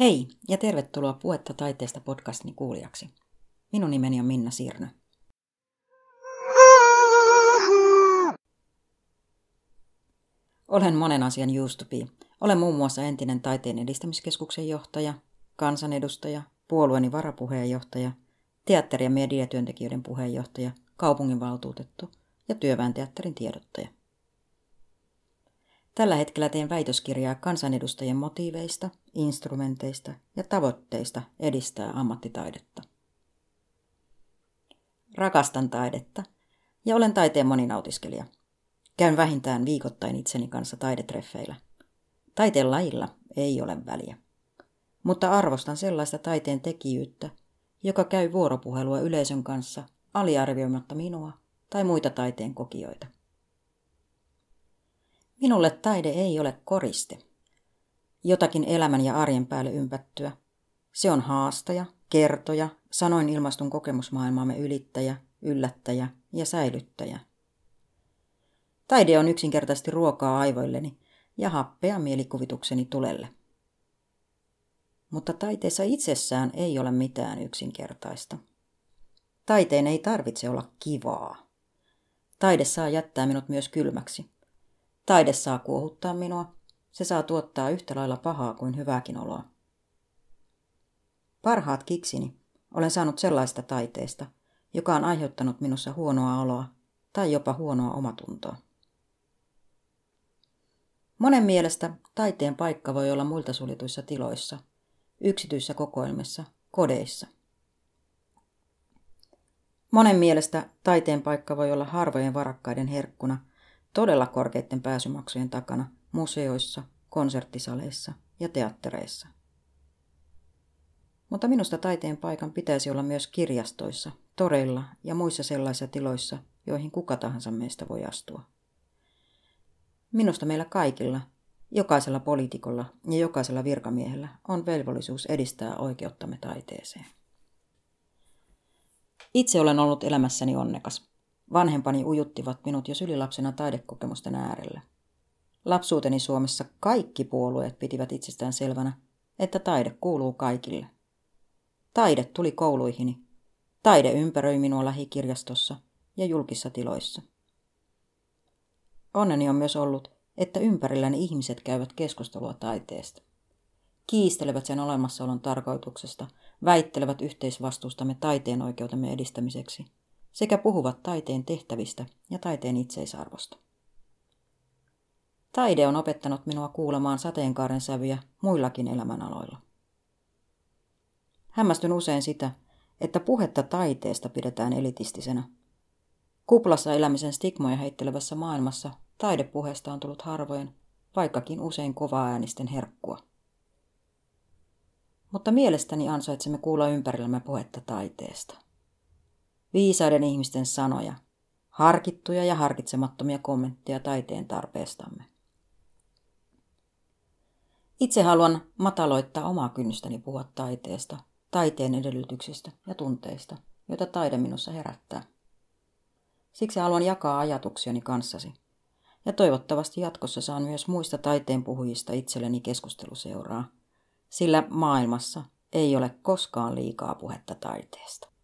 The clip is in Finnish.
Hei ja tervetuloa Puetta taiteesta podcastini kuulijaksi. Minun nimeni on Minna Sirnö. Olen monen asian juustupi. Olen muun muassa entinen taiteen edistämiskeskuksen johtaja, kansanedustaja, puolueeni varapuheenjohtaja, teatteri- ja mediatyöntekijöiden puheenjohtaja, kaupunginvaltuutettu ja työväen teatterin tiedottaja. Tällä hetkellä teen väitöskirjaa kansanedustajien motiiveista, instrumenteista ja tavoitteista edistää ammattitaidetta. Rakastan taidetta ja olen taiteen moninautiskelijä. Käyn vähintään viikoittain itseni kanssa taidetreffeillä. Taiteen lajilla ei ole väliä. Mutta arvostan sellaista taiteen tekijyyttä, joka käy vuoropuhelua yleisön kanssa aliarvioimatta minua tai muita taiteen kokijoita. Minulle taide ei ole koriste. Jotakin elämän ja arjen päälle ympättyä. Se on haastaja, kertoja, sanoin ilmastun kokemusmaailmaamme ylittäjä, yllättäjä ja säilyttäjä. Taide on yksinkertaisesti ruokaa aivoilleni ja happea mielikuvitukseni tulelle. Mutta taiteessa itsessään ei ole mitään yksinkertaista. Taiteen ei tarvitse olla kivaa. Taide saa jättää minut myös kylmäksi. Taide saa kuohuttaa minua. Se saa tuottaa yhtä lailla pahaa kuin hyvääkin oloa. Parhaat kiksini olen saanut sellaista taiteesta, joka on aiheuttanut minussa huonoa oloa tai jopa huonoa omatuntoa. Monen mielestä taiteen paikka voi olla muilta suljetuissa tiloissa, yksityisissä kokoelmissa, kodeissa. Monen mielestä taiteen paikka voi olla harvojen varakkaiden herkkuna todella korkeiden pääsymaksujen takana museoissa, konserttisaleissa ja teattereissa. Mutta minusta taiteen paikan pitäisi olla myös kirjastoissa, toreilla ja muissa sellaisissa tiloissa, joihin kuka tahansa meistä voi astua. Minusta meillä kaikilla, jokaisella poliitikolla ja jokaisella virkamiehellä on velvollisuus edistää oikeuttamme taiteeseen. Itse olen ollut elämässäni onnekas. Vanhempani ujuttivat minut jo sylilapsena taidekokemusten äärellä. Lapsuuteni Suomessa kaikki puolueet pitivät itsestään selvänä, että taide kuuluu kaikille. Taide tuli kouluihini. Taide ympäröi minua lähikirjastossa ja julkissa tiloissa. Onneni on myös ollut, että ympärilläni ihmiset käyvät keskustelua taiteesta. Kiistelevät sen olemassaolon tarkoituksesta, väittelevät yhteisvastuustamme taiteen oikeutemme edistämiseksi – sekä puhuvat taiteen tehtävistä ja taiteen itseisarvosta. Taide on opettanut minua kuulemaan sateenkaaren sävyjä muillakin elämänaloilla. Hämmästyn usein sitä, että puhetta taiteesta pidetään elitistisenä. Kuplassa elämisen stigmoja heittelevässä maailmassa taidepuheesta on tullut harvojen, vaikkakin usein kovaa äänisten herkkua. Mutta mielestäni ansaitsemme kuulla ympärillämme puhetta taiteesta viisaiden ihmisten sanoja, harkittuja ja harkitsemattomia kommentteja taiteen tarpeestamme. Itse haluan mataloittaa omaa kynnystäni puhua taiteesta, taiteen edellytyksistä ja tunteista, joita taide minussa herättää. Siksi haluan jakaa ajatuksiani kanssasi. Ja toivottavasti jatkossa saan myös muista taiteen puhujista itselleni keskusteluseuraa, sillä maailmassa ei ole koskaan liikaa puhetta taiteesta.